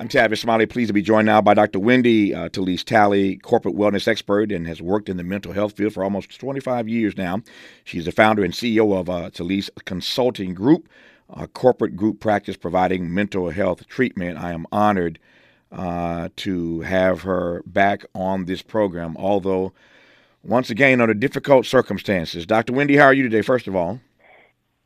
I'm Tavis Smiley, pleased to be joined now by Dr. Wendy uh, Thelese Talley, corporate wellness expert, and has worked in the mental health field for almost 25 years now. She's the founder and CEO of uh, Consulting Group, a corporate group practice providing mental health treatment. I am honored uh, to have her back on this program, although once again under difficult circumstances. Dr. Wendy, how are you today, first of all?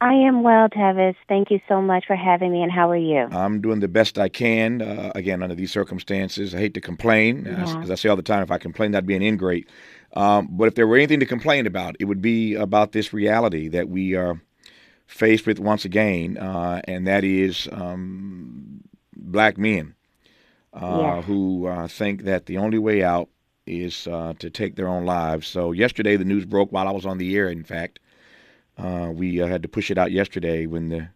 I am well, Tavis. Thank you so much for having me, and how are you? I'm doing the best I can, uh, again, under these circumstances. I hate to complain. As, Yeah. as I say all the time, if I complain, that'd be an ingrate. Um, but if there were anything to complain about, it would be about this reality that we are faced with once again, uh, and that is um, black men uh, Yes. who uh, think that the only way out is uh, to take their own lives. So yesterday, the news broke while I was on the air. In fact, uh, we uh, had to push it out yesterday when the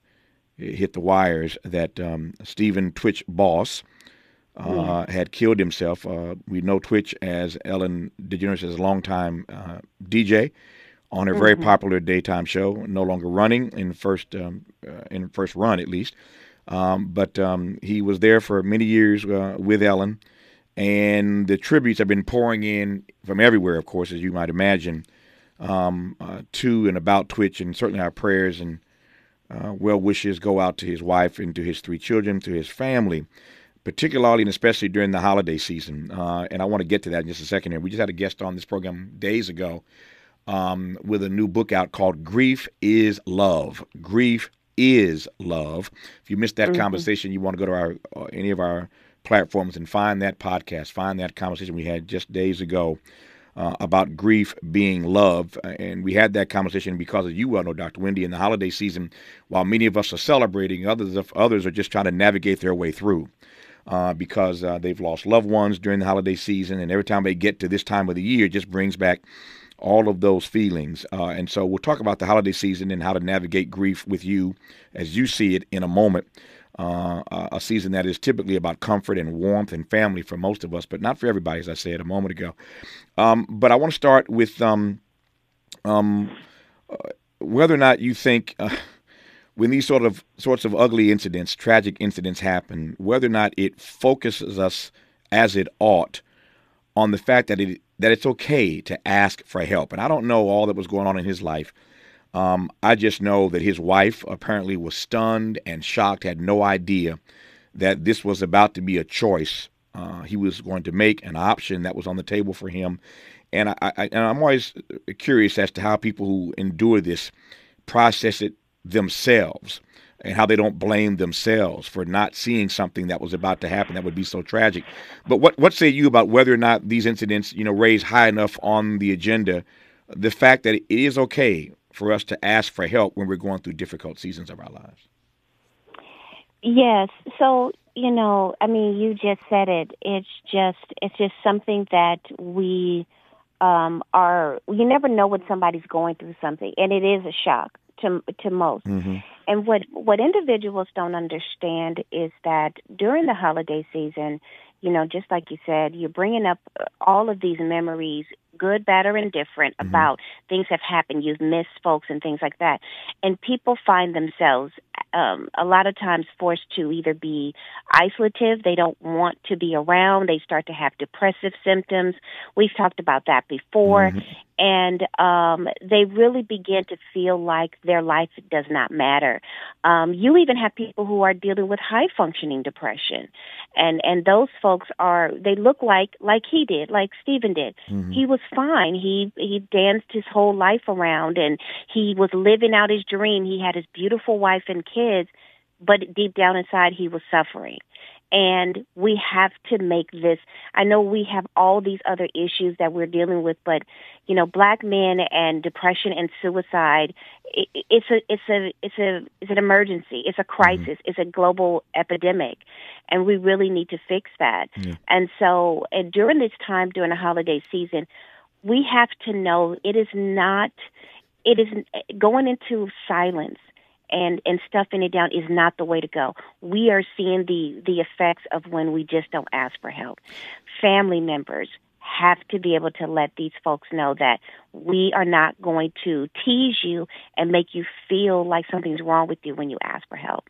it hit the wires that um, Stephen Twitch Boss uh, had killed himself. Uh, we know Twitch as Ellen DeGeneres as a longtime uh, DJ on her very popular daytime show, no longer running in first um, uh, in first run at least. Um, but um, he was there for many years uh, with Ellen, and the tributes have been pouring in from everywhere, of course, as you might imagine, um, uh, to and about Twitch, and certainly our prayers and uh, well wishes go out to his wife and to his three children, to his family, particularly and especially during the holiday season. Uh, and I want to get to that in just a second here. We just had a guest on this program days ago um, with a new book out called Grief is Love. Grief is Love. If you missed that conversation, you want to go to our uh, any of our platforms and find that podcast, find that conversation we had just days ago uh, about grief being love. Uh, And we had that conversation because, as you well know, Dr. Wendy, in the holiday season, while many of us are celebrating, others others are just trying to navigate their way through. Uh, because uh, they've lost loved ones during the holiday season, and every time they get to this time of the year, it just brings back all of those feelings. Uh, and so we'll talk about the holiday season and how to navigate grief with you as you see it in a moment. Uh, a season that is typically about comfort and warmth and family for most of us, but not for everybody, as I said a moment ago. Um, but I want to start with um, um, uh, whether or not you think uh, when these sort of sorts of ugly incidents, tragic incidents happen, whether or not it focuses us as it ought on the fact that it that it's okay to ask for help. And I don't know all that was going on in his life. Um, I just know that his wife apparently was stunned and shocked, had no idea that this was about to be a choice uh, he was going to make, an option that was on the table for him. And I, I and I'm always curious as to how people who endure this process it themselves and how they don't blame themselves for not seeing something that was about to happen that would be so tragic. But what what say you about whether or not these incidents, you know, raise high enough on the agenda the fact that it is okay for us to ask for help when we're going through difficult seasons of our lives? Yes. So, you know, I mean, you just said it. It's just it's just something that we um are you never know when somebody's going through something and it is a shock to to most. And what what individuals don't understand is that during the holiday season, you know, just like you said, you're bringing up all of these memories, good, bad, or indifferent, mm-hmm. about things have happened. You've missed folks and things like that, and people find themselves um, a lot of times forced to either be isolative, they don't want to be around, they start to have depressive symptoms. We've talked about that before, and um, they really begin to feel like their life does not matter. Um, you even have people who are dealing with high functioning depression, and and those folks are they look like like he did, like Stephen did. He was fine. He he danced his whole life around, and he was living out his dream. He had his beautiful wife and kids, but deep down inside, he was suffering. And we have to make this i know we have all these other issues that we're dealing with but you know black men and depression and suicide i it's a it's a it's a it's an emergency. It's a mm-hmm. crisis. It's a global epidemic. And we really need to fix that. And so and during this time during the holiday season we have to know it is not it is going into silence and and stuffing it down is not the way to go. We are seeing the the effects of when we just don't ask for help. Family members have to be able to let these folks know that we are not going to tease you and make you feel like something's wrong with you when you ask for help.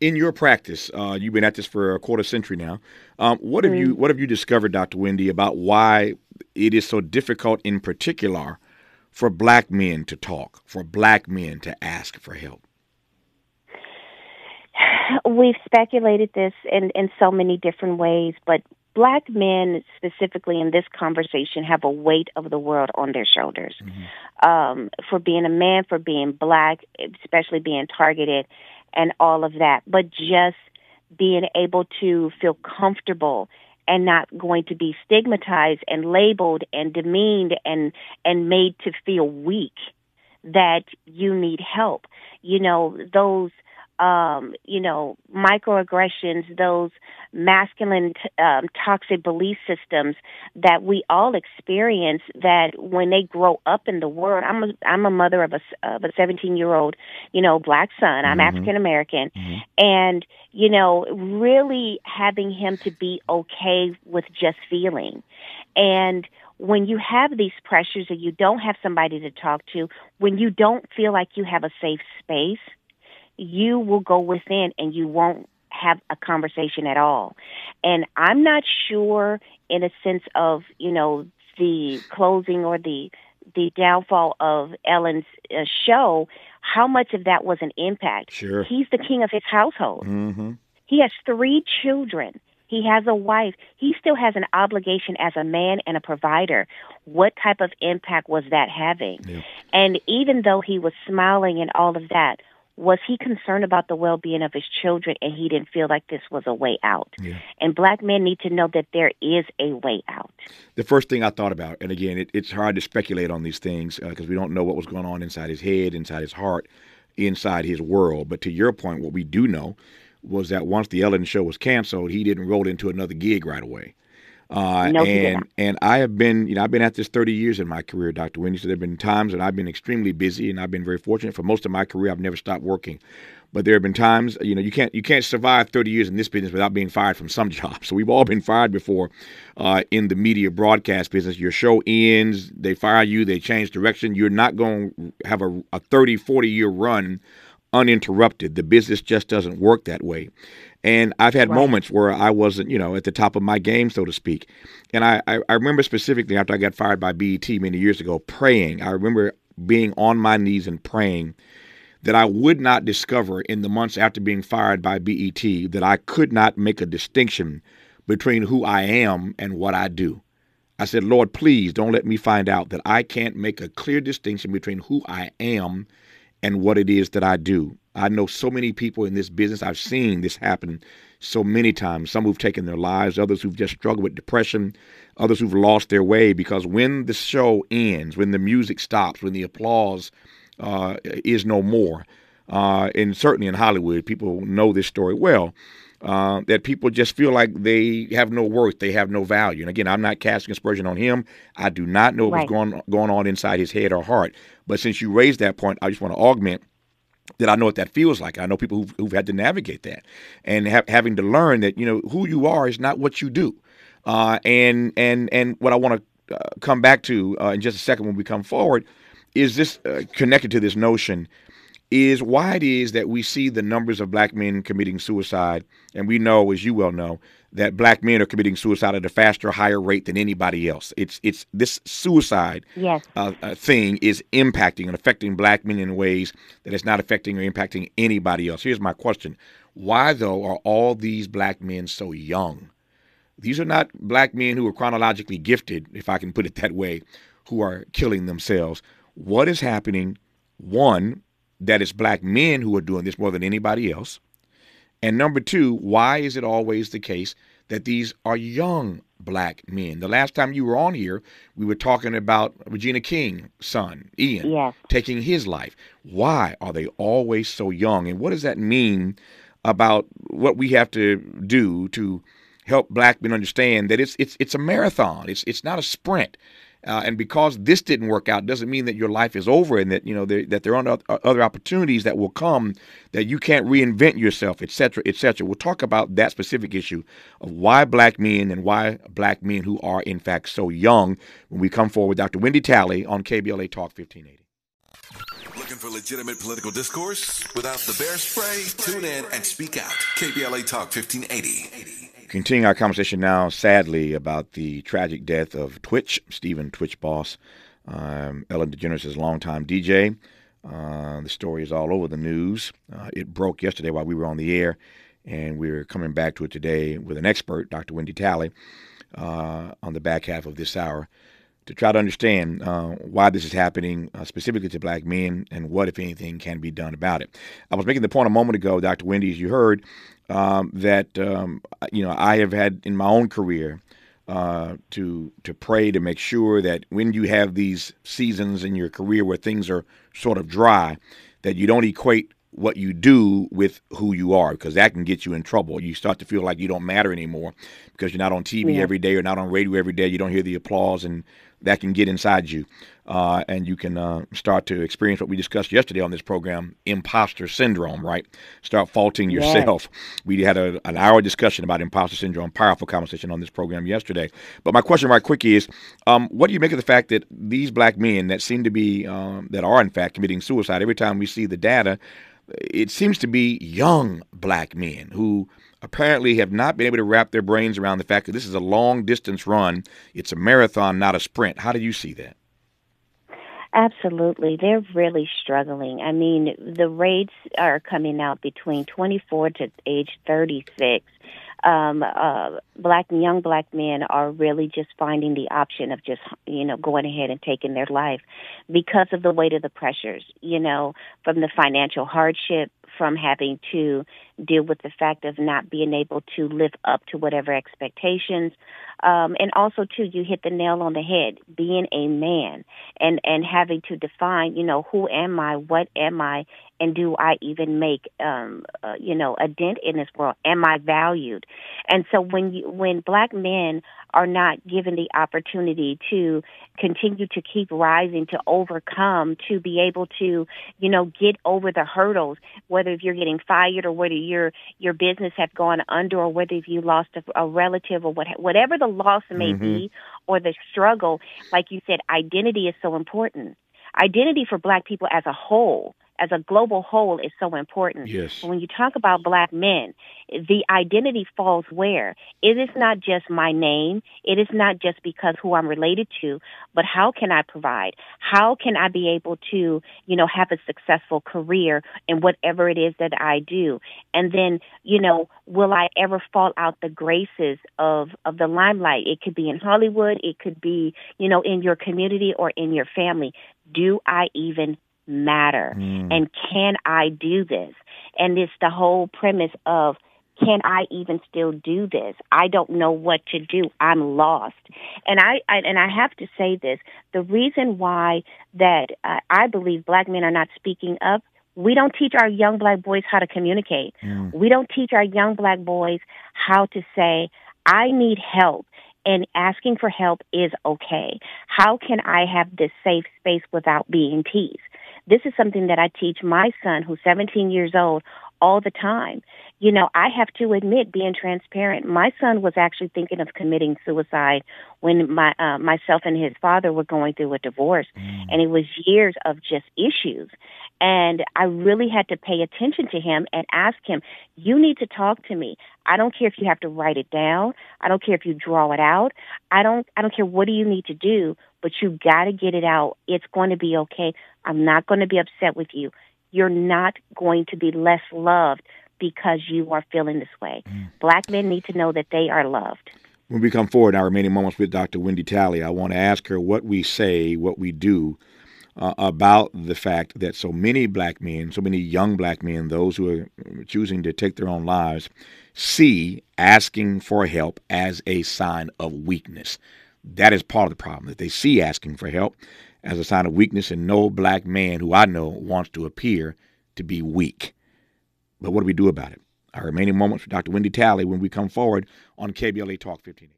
In your practice, uh, you've been at this for a quarter century now. Um, what have mm-hmm. you What have you discovered, Dr. Wendy, about why it is so difficult, in particular, for black men to talk, for black men to ask for help? We've speculated this in, in so many different ways, but black men specifically in this conversation have a weight of the world on their shoulders mm-hmm. um, for being a man, for being black, especially being targeted, and all of that. But just being able to feel comfortable and not going to be stigmatized and labeled and demeaned and and made to feel weak that you need help. You know, those um, you know, microaggressions, those masculine um, toxic belief systems that we all experience. That when they grow up in the world, I'm a I'm a mother of a of a 17 year old, you know, black son. I'm mm-hmm. African American, mm-hmm. and you know, really having him to be okay with just feeling, and when you have these pressures and you don't have somebody to talk to, when you don't feel like you have a safe space you will go within and you won't have a conversation at all. And I'm not sure in a sense of, you know, the closing or the the downfall of Ellen's uh, show, how much of that was an impact. Sure. He's the king of his household. Mm-hmm. He has three children. He has a wife. He still has an obligation as a man and a provider. What type of impact was that having? Yeah. And even though he was smiling and all of that, was he concerned about the well-being of his children and he didn't feel like this was a way out? Yeah. and black men need to know that there is a way out. The first thing i thought about and again it, it's hard to speculate on these things because uh, we don't know what was going on inside his head inside his heart inside his world. But to your point what we do know was that once the ellen show was canceled he didn't roll into another gig right away uh, no, and and I have been, you know, I've been at this 30 years in my career, Dr. Wendy. So there have been times that I've been extremely busy, and I've been very fortunate. For most of my career, I've never stopped working. But there have been times, you know, you can't you can't survive 30 years in this business without being fired from some job. So we've all been fired before uh, in the media broadcast business. Your show ends, they fire you, they change direction. You're not going to have a, a 30, 40 year run uninterrupted. The business just doesn't work that way. And I've had right. moments where I wasn't, you know, at the top of my game, so to speak. And I, I, I remember specifically after I got fired by BET many years ago, praying. I remember being on my knees and praying that I would not discover in the months after being fired by BET that I could not make a distinction between who I am and what I do. I said, Lord, please don't let me find out that I can't make a clear distinction between who I am and what it is that I do. I know so many people in this business. I've seen this happen so many times. Some who've taken their lives, others who've just struggled with depression, others who've lost their way because when the show ends, when the music stops, when the applause uh, is no more, uh, and certainly in Hollywood, people know this story well. Uh, that people just feel like they have no worth, they have no value. And again, I'm not casting aspersion on him. I do not know what's going going on inside his head or heart. But since you raised that point, I just want to augment that I know what that feels like. I know people who've, who've had to navigate that and ha- having to learn that you know who you are is not what you do. Uh, and and and what I want to uh, come back to uh, in just a second when we come forward is this uh, connected to this notion is why it is that we see the numbers of black men committing suicide, and we know, as you well know, that black men are committing suicide at a faster, higher rate than anybody else. It's it's this suicide yes. uh, uh, thing is impacting and affecting black men in ways that it's not affecting or impacting anybody else. Here's my question: Why though are all these black men so young? These are not black men who are chronologically gifted, if I can put it that way, who are killing themselves. What is happening? One, that it's black men who are doing this more than anybody else. And number two, why is it always the case that these are young black men? The last time you were on here, we were talking about Regina King's son, Ian, yes. taking his life. Why are they always so young? And what does that mean about what we have to do to help black men understand that it's it's it's a marathon. It's it's not a sprint. Uh, and because this didn't work out, doesn't mean that your life is over, and that you know there, that there are other opportunities that will come that you can't reinvent yourself, et cetera, et cetera. We'll talk about that specific issue of why black men and why black men who are in fact so young when we come forward with Dr. Wendy Talley on KBLA Talk 1580. Looking for legitimate political discourse without the bear spray? Tune in and speak out. KBLA Talk 1580. Continuing our conversation now, sadly, about the tragic death of Twitch, Stephen Twitch Boss, um, Ellen DeGeneres' longtime DJ. Uh, the story is all over the news. Uh, it broke yesterday while we were on the air, and we're coming back to it today with an expert, Dr. Wendy Talley, uh, on the back half of this hour to try to understand uh, why this is happening uh, specifically to black men and what, if anything, can be done about it. I was making the point a moment ago, Dr. Wendy, as you heard, um, that um, you know I have had in my own career uh, to to pray to make sure that when you have these seasons in your career where things are sort of dry, that you don't equate what you do with who you are because that can get you in trouble. You start to feel like you don't matter anymore because you're not on TV yeah. every day or not on radio every day. You don't hear the applause and that can get inside you. Uh, and you can uh, start to experience what we discussed yesterday on this program imposter syndrome, right? Start faulting yourself. Yes. We had a, an hour discussion about imposter syndrome, powerful conversation on this program yesterday. But my question, right quick, is um, what do you make of the fact that these black men that seem to be, um, that are in fact committing suicide, every time we see the data, it seems to be young black men who apparently have not been able to wrap their brains around the fact that this is a long distance run. It's a marathon, not a sprint. How do you see that? Absolutely. They're really struggling. I mean, the rates are coming out between 24 to age 36 um, uh, black young black men are really just finding the option of just you know going ahead and taking their life because of the weight of the pressures. You know, from the financial hardship, from having to deal with the fact of not being able to live up to whatever expectations. Um, and also too you hit the nail on the head being a man and and having to define you know who am i what am i and do i even make um uh, you know a dent in this world? Am i valued? And so when you when black men are not given the opportunity to continue to keep rising, to overcome, to be able to, you know, get over the hurdles, whether if you're getting fired or whether your your business have gone under or whether if you lost a, a relative or what, whatever the loss may mm-hmm. be or the struggle, like you said, identity is so important. Identity for black people as a whole as a global whole is so important. Yes. When you talk about black men, the identity falls where? It is not just my name. It is not just because who I'm related to, but how can I provide? How can I be able to, you know, have a successful career in whatever it is that I do? And then, you know, will I ever fall out the graces of, of the limelight? It could be in Hollywood. It could be, you know, in your community or in your family. Do I even matter? Mm. And can I do this? And it's the whole premise of can I even still do this? I don't know what to do. I'm lost. And I, I and I have to say this, the reason why that uh, I believe black men are not speaking up we don't teach our young black boys how to communicate. Mm. We don't teach our young black boys how to say, I need help and asking for help is okay. How can I have this safe space without being teased? This is something that I teach my son, who's 17 years old, all the time. You know, I have to admit, being transparent, my son was actually thinking of committing suicide when my uh, myself and his father were going through a divorce, mm. and it was years of just issues. And I really had to pay attention to him and ask him, "You need to talk to me. I don't care if you have to write it down. I don't care if you draw it out. I don't. I don't care what do you need to do, but you got to get it out. It's going to be okay. I'm not going to be upset with you. You're not going to be less loved because you are feeling this way. Mm. Black men need to know that they are loved. When we come forward in our remaining moments with Dr. Wendy Talley, I want to ask her what we say, what we do uh, about the fact that so many black men, so many young black men, those who are choosing to take their own lives, see asking for help as a sign of weakness. That is part of the problem, that they see asking for help as a sign of weakness, and no black man who I know wants to appear to be weak. But what do we do about it? Our remaining moments with Dr. Wendy Talley when we come forward on KBLA Talk 15.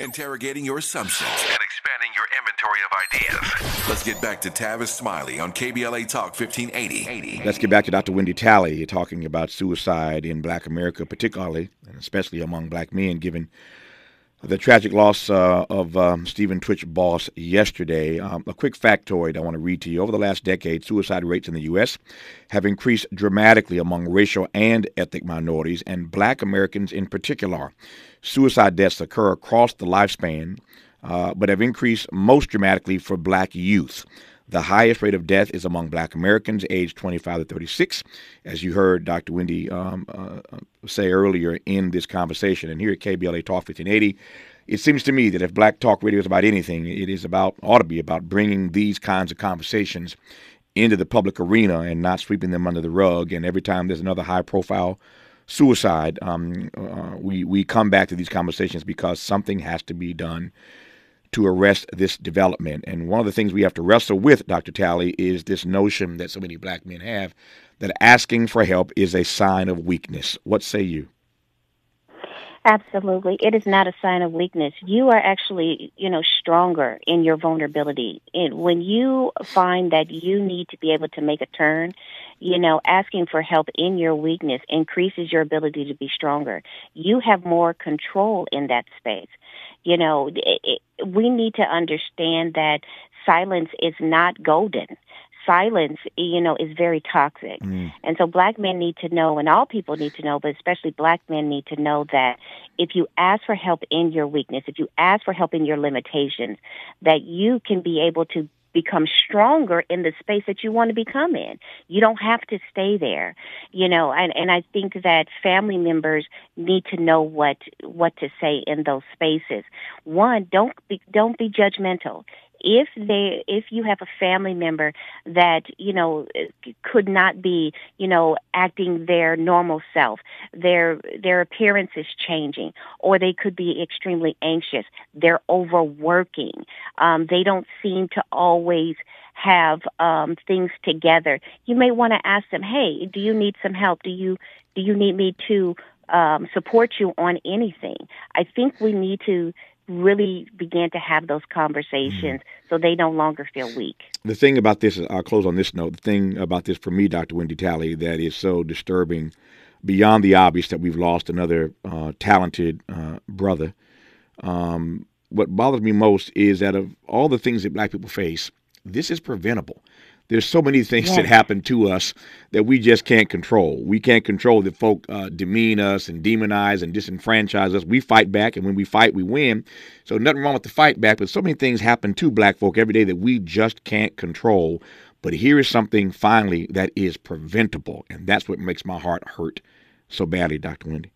Interrogating your assumptions and expanding your inventory of ideas. Let's get back to Tavis Smiley on KBLA Talk 1580. Let's get back to Dr. Wendy Talley talking about suicide in black America, particularly and especially among black men, given the tragic loss uh, of um, Stephen Twitch Boss yesterday. Um, a quick factoid I want to read to you. Over the last decade, suicide rates in the U.S. have increased dramatically among racial and ethnic minorities, and black Americans in particular. Suicide deaths occur across the lifespan, uh, but have increased most dramatically for black youth. The highest rate of death is among black Americans aged 25 to 36, as you heard Dr. Wendy um, uh, say earlier in this conversation. And here at KBLA Talk 1580, it seems to me that if black talk radio is about anything, it is about, ought to be about bringing these kinds of conversations into the public arena and not sweeping them under the rug. And every time there's another high profile suicide, um, uh, we, we come back to these conversations because something has to be done to arrest this development. And one of the things we have to wrestle with, Dr. Talley, is this notion that so many black men have that asking for help is a sign of weakness. What say you? Absolutely. It is not a sign of weakness. You are actually, you know, stronger in your vulnerability. And when you find that you need to be able to make a turn, you know, asking for help in your weakness increases your ability to be stronger. You have more control in that space. You know, it, it, we need to understand that silence is not golden silence, you know, is very toxic. Mm. And so black men need to know, and all people need to know, but especially black men need to know that if you ask for help in your weakness, if you ask for help in your limitations, that you can be able to become stronger in the space that you want to become in. You don't have to stay there, you know, and, and I think that family members need to know what, what to say in those spaces. One, don't be, don't be judgmental if they if you have a family member that you know could not be you know acting their normal self their their appearance is changing or they could be extremely anxious they're overworking um, they don't seem to always have um, things together you may want to ask them hey do you need some help? Do you do you need me to um, support you on anything? I think we need to really began to have those conversations mm. so they no longer feel weak. The thing about this, I'll close on this note. The thing about this for me, Dr. Wendy Talley, that is so disturbing beyond the obvious that we've lost another uh, talented uh, brother. Um, what bothers me most is that of all the things that black people face, this is preventable. There's so many things yes. that happen to us that we just can't control. We can't control that folk uh, demean us and demonize and disenfranchise us. We fight back, and when we fight, we win. So nothing wrong with the fight back, but so many things happen to black folk every day that we just can't control. But here is something finally that is preventable, and that's what makes my heart hurt so badly, Dr. Wendy.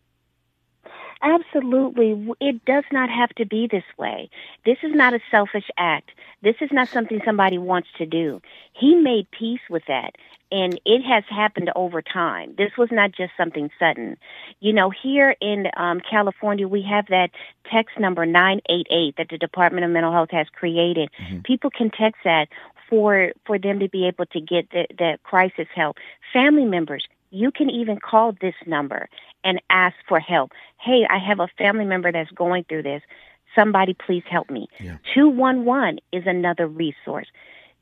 Absolutely. It does not have to be this way. This is not a selfish act. This is not something somebody wants to do. He made peace with that. And it has happened over time. This was not just something sudden. You know, here in um, California, we have that text number 988 that the Department of Mental Health has created. Mm-hmm. People can text that for for them to be able to get the, the crisis help. Family members, you can even call this number and ask for help. Hey, I have a family member that's going through this. Somebody please help me. Yeah. 211 is another resource.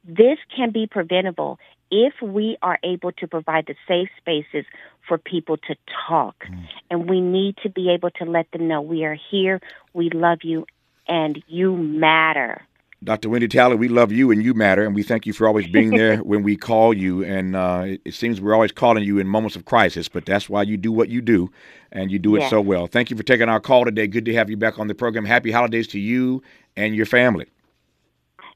This can be preventable if we are able to provide the safe spaces for people to talk. Mm. And we need to be able to let them know we are here, we love you, and you matter. Dr. Wendy Talley, we love you and you matter, and we thank you for always being there when we call you. And uh, it, it, seems we're always calling you in moments of crisis, but that's why you do what you do, and you do it yes. so well. Thank you for taking our call today. Good to have you back on the program. Happy holidays to you and your family.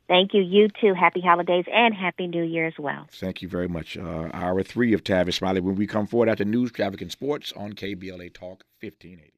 Thank you. You too. Happy holidays and happy New Year as well. Thank you very much. Uh, hour three of Tavis Smiley when we come forward after news, traffic, and sports on KBLA Talk 1580.